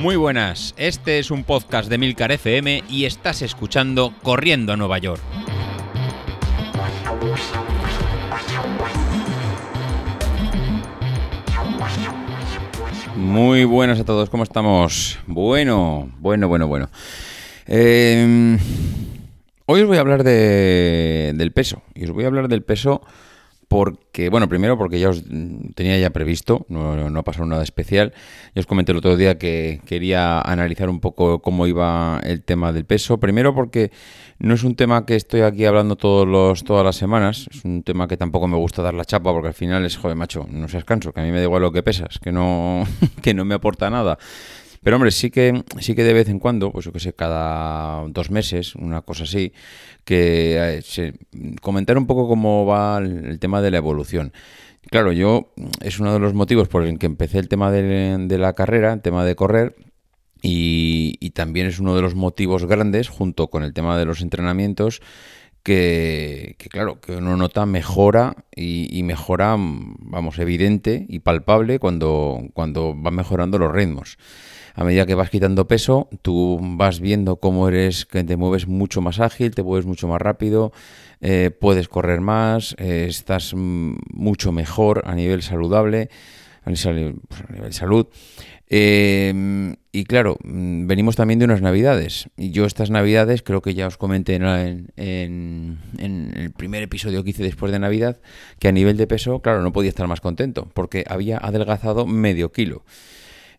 Muy buenas, este es un podcast de Milcar FM y estás escuchando Corriendo a Nueva York. Muy buenas a todos, ¿cómo estamos? Bueno, bueno, bueno, bueno. Eh, hoy os voy a hablar de, del peso. Y os voy a hablar del peso porque, bueno, primero porque ya os tenía ya previsto, no, no ha pasado nada especial. Ya os comenté el otro día que quería analizar un poco cómo iba el tema del peso. Primero porque no es un tema que estoy aquí hablando todos los, todas las semanas, es un tema que tampoco me gusta dar la chapa porque al final es, joder, macho, no seas canso, que a mí me da igual lo que pesas, que no, que no me aporta nada. Pero hombre, sí que, sí que de vez en cuando, pues yo que sé, cada dos meses, una cosa así, que eh, comentar un poco cómo va el, tema de la evolución. Claro, yo es uno de los motivos por el que empecé el tema de, la carrera, el tema de correr, y, también es uno de los motivos grandes, junto con el tema de los entrenamientos, que, que claro, que uno nota mejora y, y, mejora, vamos, evidente y palpable cuando, cuando van mejorando los ritmos. A medida que vas quitando peso, tú vas viendo cómo eres, que te mueves mucho más ágil, te mueves mucho más rápido, eh, puedes correr más, eh, estás mucho mejor a nivel saludable, a nivel, pues a nivel salud. Eh, y claro, venimos también de unas navidades. Y yo estas navidades, creo que ya os comenté en, en, en, el primer episodio que hice después de Navidad, que a nivel de peso, claro, no podía estar más contento, porque había adelgazado medio kilo.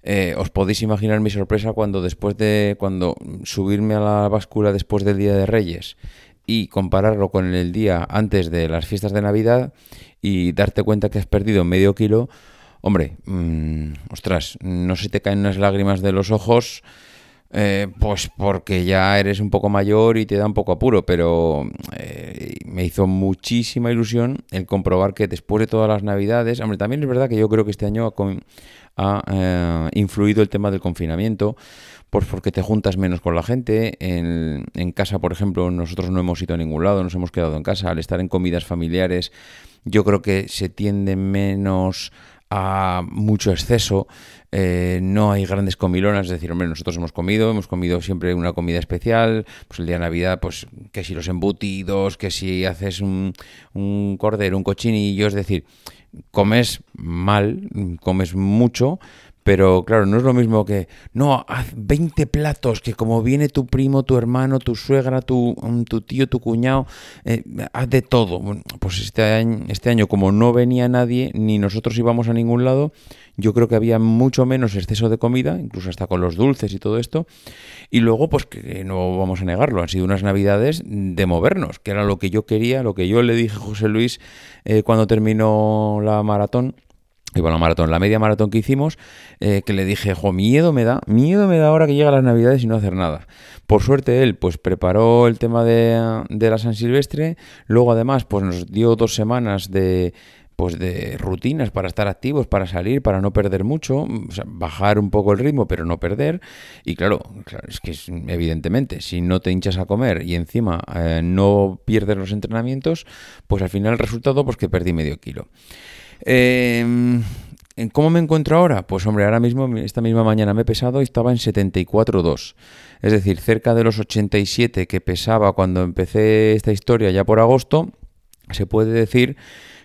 Eh, os podéis imaginar mi sorpresa cuando después de cuando subirme a la báscula después del Día de Reyes y compararlo con el día antes de las fiestas de Navidad y darte cuenta que has perdido medio kilo, hombre, mmm, ostras, no se te caen unas lágrimas de los ojos. Eh, pues porque ya eres un poco mayor y te da un poco apuro, pero eh, me hizo muchísima ilusión el comprobar que después de todas las navidades, hombre, también es verdad que yo creo que este año ha, ha eh, influido el tema del confinamiento, pues porque te juntas menos con la gente. En, en, casa, por ejemplo, nosotros no hemos ido a ningún lado, nos hemos quedado en casa. Al estar en comidas familiares, yo creo que se tiende menos a mucho exceso, eh, no hay grandes comilonas, es decir, hombre, nosotros hemos comido, hemos comido siempre una comida especial, pues el día de Navidad, pues que si los embutidos, que si haces un, un cordero, un cochinillo, es decir, comes mal, comes mucho, pero claro, no es lo mismo que, no, haz 20 platos, que como viene tu primo, tu hermano, tu suegra, tu, tu tío, tu cuñado, eh, haz de todo. Pues este año, este año, como no venía nadie, ni nosotros íbamos a ningún lado, yo creo que había mucho menos exceso de comida, incluso hasta con los dulces y todo esto. Y luego, pues que no vamos a negarlo, han sido unas navidades de movernos, que era lo que yo quería, lo que yo le dije a José Luis eh, cuando terminó la maratón y bueno, maratón, la media maratón que hicimos, eh, que le dije, jo, miedo me da, miedo me da ahora que llega las navidades y no hacer nada. Por suerte él, pues preparó el tema de, de la San Silvestre, luego además, pues nos dio dos semanas de, pues de rutinas para estar activos, para salir, para no perder mucho, o sea, bajar un poco el ritmo, pero no perder. Y claro, es que evidentemente, si no te hinchas a comer y encima eh, no pierdes los entrenamientos, pues al final el resultado, pues que perdí medio kilo. Eh, ¿Cómo me encuentro ahora? Pues hombre, ahora mismo, esta misma mañana me he pesado y estaba en 74,2. Es decir, cerca de los 87 que pesaba cuando empecé esta historia ya por agosto, se puede decir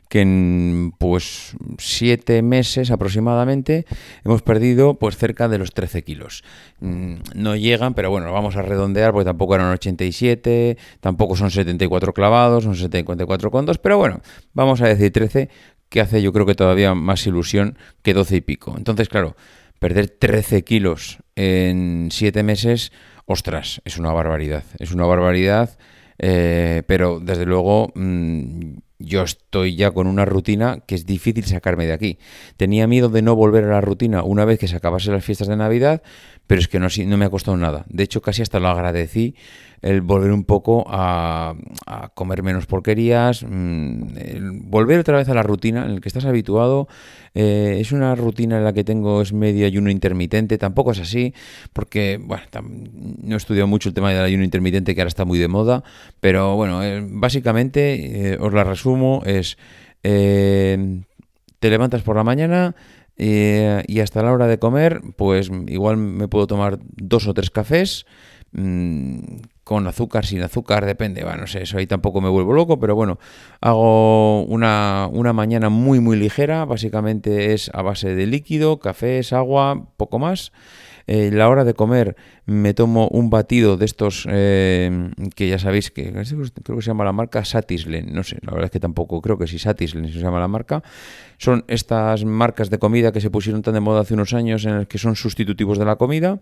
que en pues siete meses aproximadamente hemos perdido pues cerca de los 13 kilos. No llegan, pero bueno, vamos a redondear porque tampoco eran 87, tampoco son 74 clavados, son 74 condos, pero bueno, vamos a decir 13 que hace yo creo que todavía más ilusión que 12 y pico. Entonces, claro, perder 13 kilos en 7 meses, ostras, es una barbaridad. Es una barbaridad, eh, pero desde luego mmm, yo estoy ya con una rutina que es difícil sacarme de aquí. Tenía miedo de no volver a la rutina una vez que se acabase las fiestas de Navidad, pero es que no, no me ha costado nada. De hecho, casi hasta lo agradecí el volver un poco a, comer menos porquerías, mmm, volver otra vez a la rutina en la que estás habituado. Eh, es una rutina en la que tengo es medio ayuno intermitente, tampoco es así, porque bueno, no he estudiado mucho el tema del ayuno intermitente que ahora está muy de moda, pero bueno, eh, básicamente eh, os la resumo, es te levantas por la mañana, eh, y hasta la hora de comer, pues igual me puedo tomar dos o tres cafés. Mm, con azúcar, sin azúcar, depende, bueno, no sé, eso ahí tampoco me vuelvo loco, pero bueno, hago una, una mañana muy muy ligera, básicamente es a base de líquido, cafés, agua, poco más. Eh, la hora de comer me tomo un batido de estos eh, que ya sabéis que creo que se llama la marca Satislen. No sé, la verdad es que tampoco creo que sí, Satislen se llama la marca. Son estas marcas de comida que se pusieron tan de moda hace unos años en las que son sustitutivos de la comida.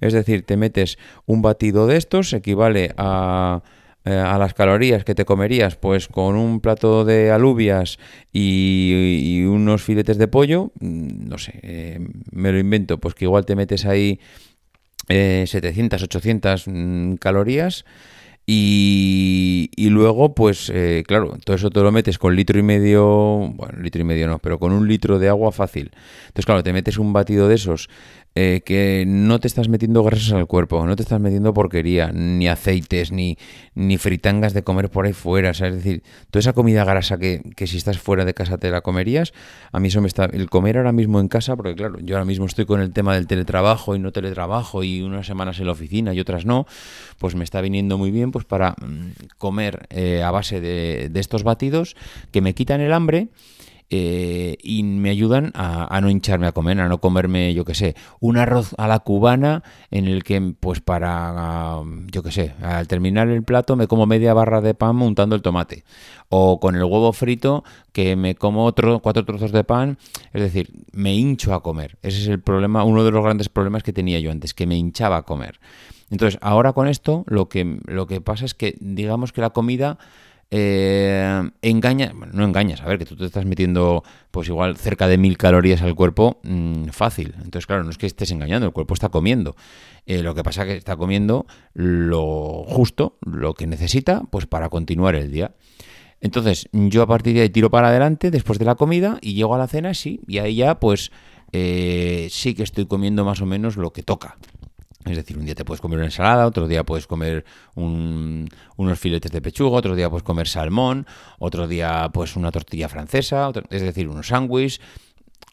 Es decir, te metes un batido de estos, equivale a eh, a las calorías que te comerías, pues con un plato de alubias y, unos filetes de pollo, mm, no sé, eh, me lo invento, pues que igual te metes ahí 700, eh, 800 mm, calorías. Y, y, luego, pues eh, claro, todo eso te lo metes con litro y medio, bueno, litro y medio no, pero con un litro de agua fácil. Entonces, claro, te metes un batido de esos eh, que no te estás metiendo grasas al cuerpo, no te estás metiendo porquería, ni aceites, ni, ni fritangas de comer por ahí fuera. es decir, toda esa comida grasa que, que, si estás fuera de casa te la comerías, a mí eso me está... El comer ahora mismo en casa, porque claro, yo ahora mismo estoy con el tema del teletrabajo y no teletrabajo y unas semanas en la oficina y otras no, pues me está viniendo muy bien pues para mm, comer eh, a base de, de estos batidos que me quitan el hambre eh, y me ayudan a, no hincharme a comer, a no comerme, yo qué sé, un arroz a la cubana en el que, pues para, yo qué sé, al terminar el plato me como media barra de pan montando el tomate. O con el huevo frito que me como otro, cuatro trozos de pan. Es decir, me hincho a comer. Ese es el problema, uno de los grandes problemas que tenía yo antes, que me hinchaba a comer. Entonces, ahora con esto, lo que, lo que pasa es que, digamos que la comida eh, engaña, bueno, no engañas, a ver, que tú te estás metiendo pues igual cerca de mil calorías al cuerpo mm, fácil. Entonces, claro, no es que estés engañando, el cuerpo está comiendo. Eh, lo que pasa es que está comiendo lo justo, lo que necesita, pues para continuar el día. Entonces, yo a partir de ahí tiro para adelante después de la comida y llego a la cena, sí, y ahí ya pues eh, sí que estoy comiendo más o menos lo que toca. Es decir, un día te puedes comer una ensalada, otro día puedes comer unos filetes de pechuga, otro día puedes comer salmón, otro día pues una tortilla francesa, es decir, unos sándwiches,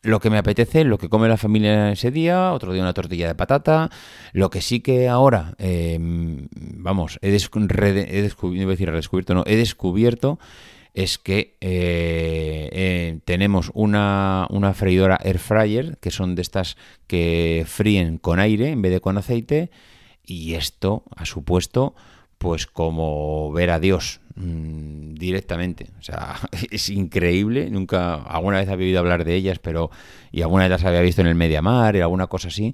lo que me apetece, lo que come la familia ese día, otro día una tortilla de patata. Lo que sí que ahora, em, vamos, he, descubierto, decir redescubierto, no, he descubierto es que eh, eh, tenemos una, una, freidora air fryer, que son de estas que fríen con aire en vez de con aceite, y esto ha supuesto pues como ver a Dios mm, directamente. O sea, es increíble. Nunca, alguna vez había oído hablar de ellas, pero y alguna vez las había visto en el Mediamar y alguna cosa así.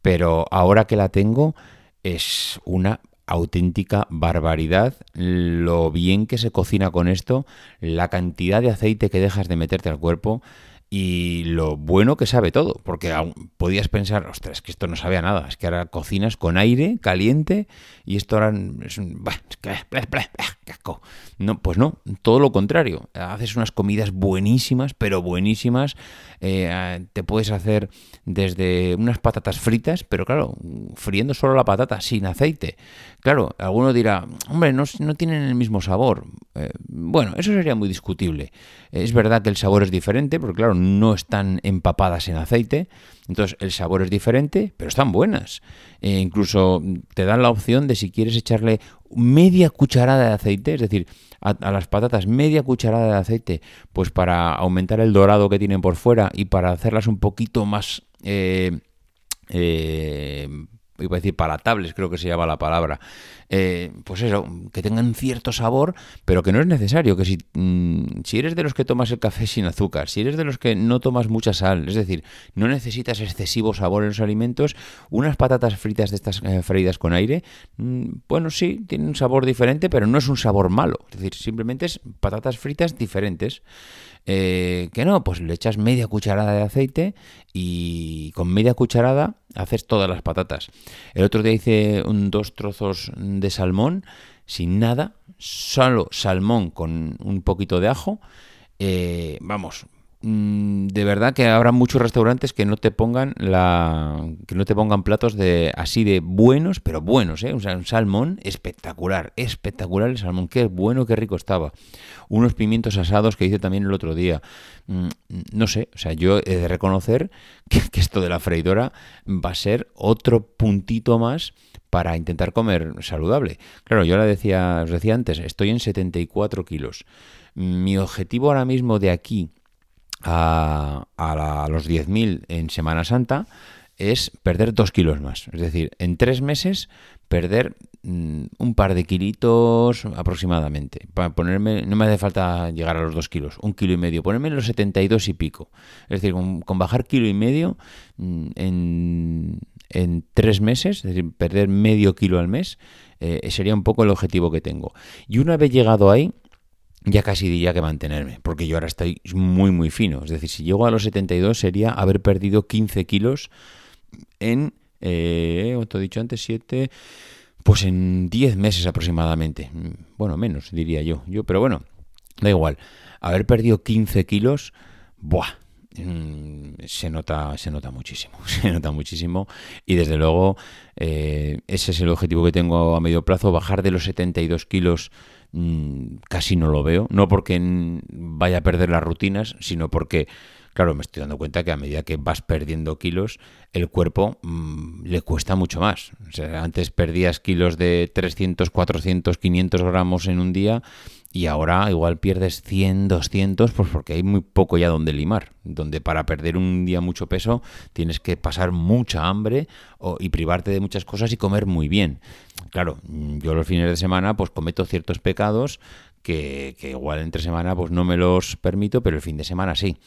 Pero ahora que la tengo, es una auténtica barbaridad lo bien que se cocina con esto, la cantidad de aceite que dejas de meterte al cuerpo y lo bueno que sabe todo, porque podías pensar, ostras, que esto no sabe a nada, es que ahora cocinas con aire caliente y esto ahora es un... No, pues no, todo lo contrario, haces unas comidas buenísimas, pero buenísimas, eh, te puedes hacer desde unas patatas fritas, pero claro, friendo solo la patata, sin aceite. Claro, alguno dirá, hombre, no, no tienen el mismo sabor. Eh, bueno, eso sería muy discutible. Es verdad que el sabor es diferente, porque claro, no están empapadas en aceite, entonces el sabor es diferente, pero están buenas. E incluso te dan la opción de si quieres echarle media cucharada de aceite, es decir, a, las patatas media cucharada de aceite, pues para aumentar el dorado que tienen por fuera y para hacerlas un poquito más... Eh, eh, iba a decir palatables, creo que se llama la palabra, eh, pues eso, que tengan cierto sabor, pero que no es necesario, que si, mm, si eres de los que tomas el café sin azúcar, si eres de los que no tomas mucha sal, es decir, no necesitas excesivo sabor en los alimentos, unas patatas fritas de estas eh, freídas con aire, mm, bueno, sí, tienen un sabor diferente, pero no es un sabor malo, es decir, simplemente es patatas fritas diferentes. Eh, que no, pues le echas media cucharada de aceite y con media cucharada haces todas las patatas. El otro día hice un, dos trozos de salmón sin nada, solo salmón con un poquito de ajo. Eh, vamos, de verdad que habrá muchos restaurantes que no te pongan la que no te pongan platos de así de buenos, pero buenos, ¿eh? O sea, un salmón espectacular, espectacular el salmón, qué bueno, qué rico estaba. Unos pimientos asados que hice también el otro día. Mm, no sé, o sea, yo he de reconocer que, que esto de la freidora va a ser otro puntito más para intentar comer saludable. Claro, yo la decía, os decía antes, estoy en 74 kilos. Mi objetivo ahora mismo de aquí a, a, los 10.000 en Semana Santa es perder 2 kilos más. Es decir, en 3 meses perder mm, un par de kilitos aproximadamente. Para ponerme, no me hace falta llegar a los 2 kilos, un kilo y medio, ponerme los 72 y pico. Es decir, con, con bajar kilo y medio mm, en, en tres meses, es decir, perder medio kilo al mes, eh, sería un poco el objetivo que tengo. Y una vez llegado ahí, ya casi diría que mantenerme, porque yo ahora estoy muy, muy fino. Es decir, si llego a los 72 sería haber perdido 15 kilos en, eh, he dicho antes, 7, pues en 10 meses aproximadamente. Bueno, menos, diría yo. yo pero bueno, da igual. Haber perdido 15 kilos, ¡buah! Mm, se nota, se nota muchísimo, se nota muchísimo y desde luego eh, ese es el objetivo que tengo a medio plazo, bajar de los 72 kilos mm, casi no lo veo, no porque vaya a perder las rutinas, sino porque claro, me estoy dando cuenta que a medida que vas perdiendo kilos, el cuerpo mm, le cuesta mucho más. O sea, antes perdías kilos de 300, 400, 500 gramos en un día y ahora igual pierdes 100, 200, pues porque hay muy poco ya donde limar, donde para perder un día mucho peso tienes que pasar mucha hambre y privarte de muchas cosas y comer muy bien. Claro, yo los fines de semana pues cometo ciertos pecados que, que igual entre semana pues no me los permito, pero el fin de semana sí.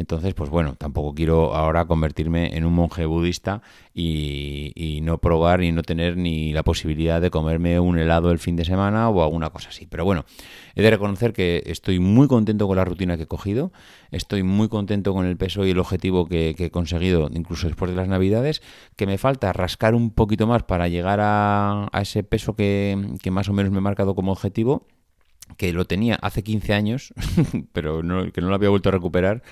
Entonces, pues bueno, tampoco quiero ahora convertirme en un monje budista y, no probar ni no tener ni la posibilidad de comerme un helado el fin de semana o alguna cosa así. Pero bueno, he de reconocer que estoy muy contento con la rutina que he cogido, estoy muy contento con el peso y el objetivo que, he conseguido incluso después de las navidades, que me falta rascar un poquito más para llegar a, ese peso que más o menos me he marcado como objetivo que lo tenía hace 15 años, pero que no lo había vuelto a recuperar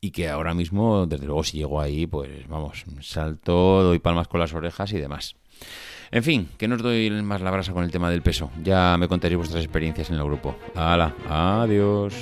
y que ahora mismo, desde luego, si llego ahí, pues vamos, salto, doy palmas con las orejas y demás. En fin, que no os doy más la brasa con el tema del peso. Ya me contaréis vuestras experiencias en el grupo. ¡Hala! ¡Adiós!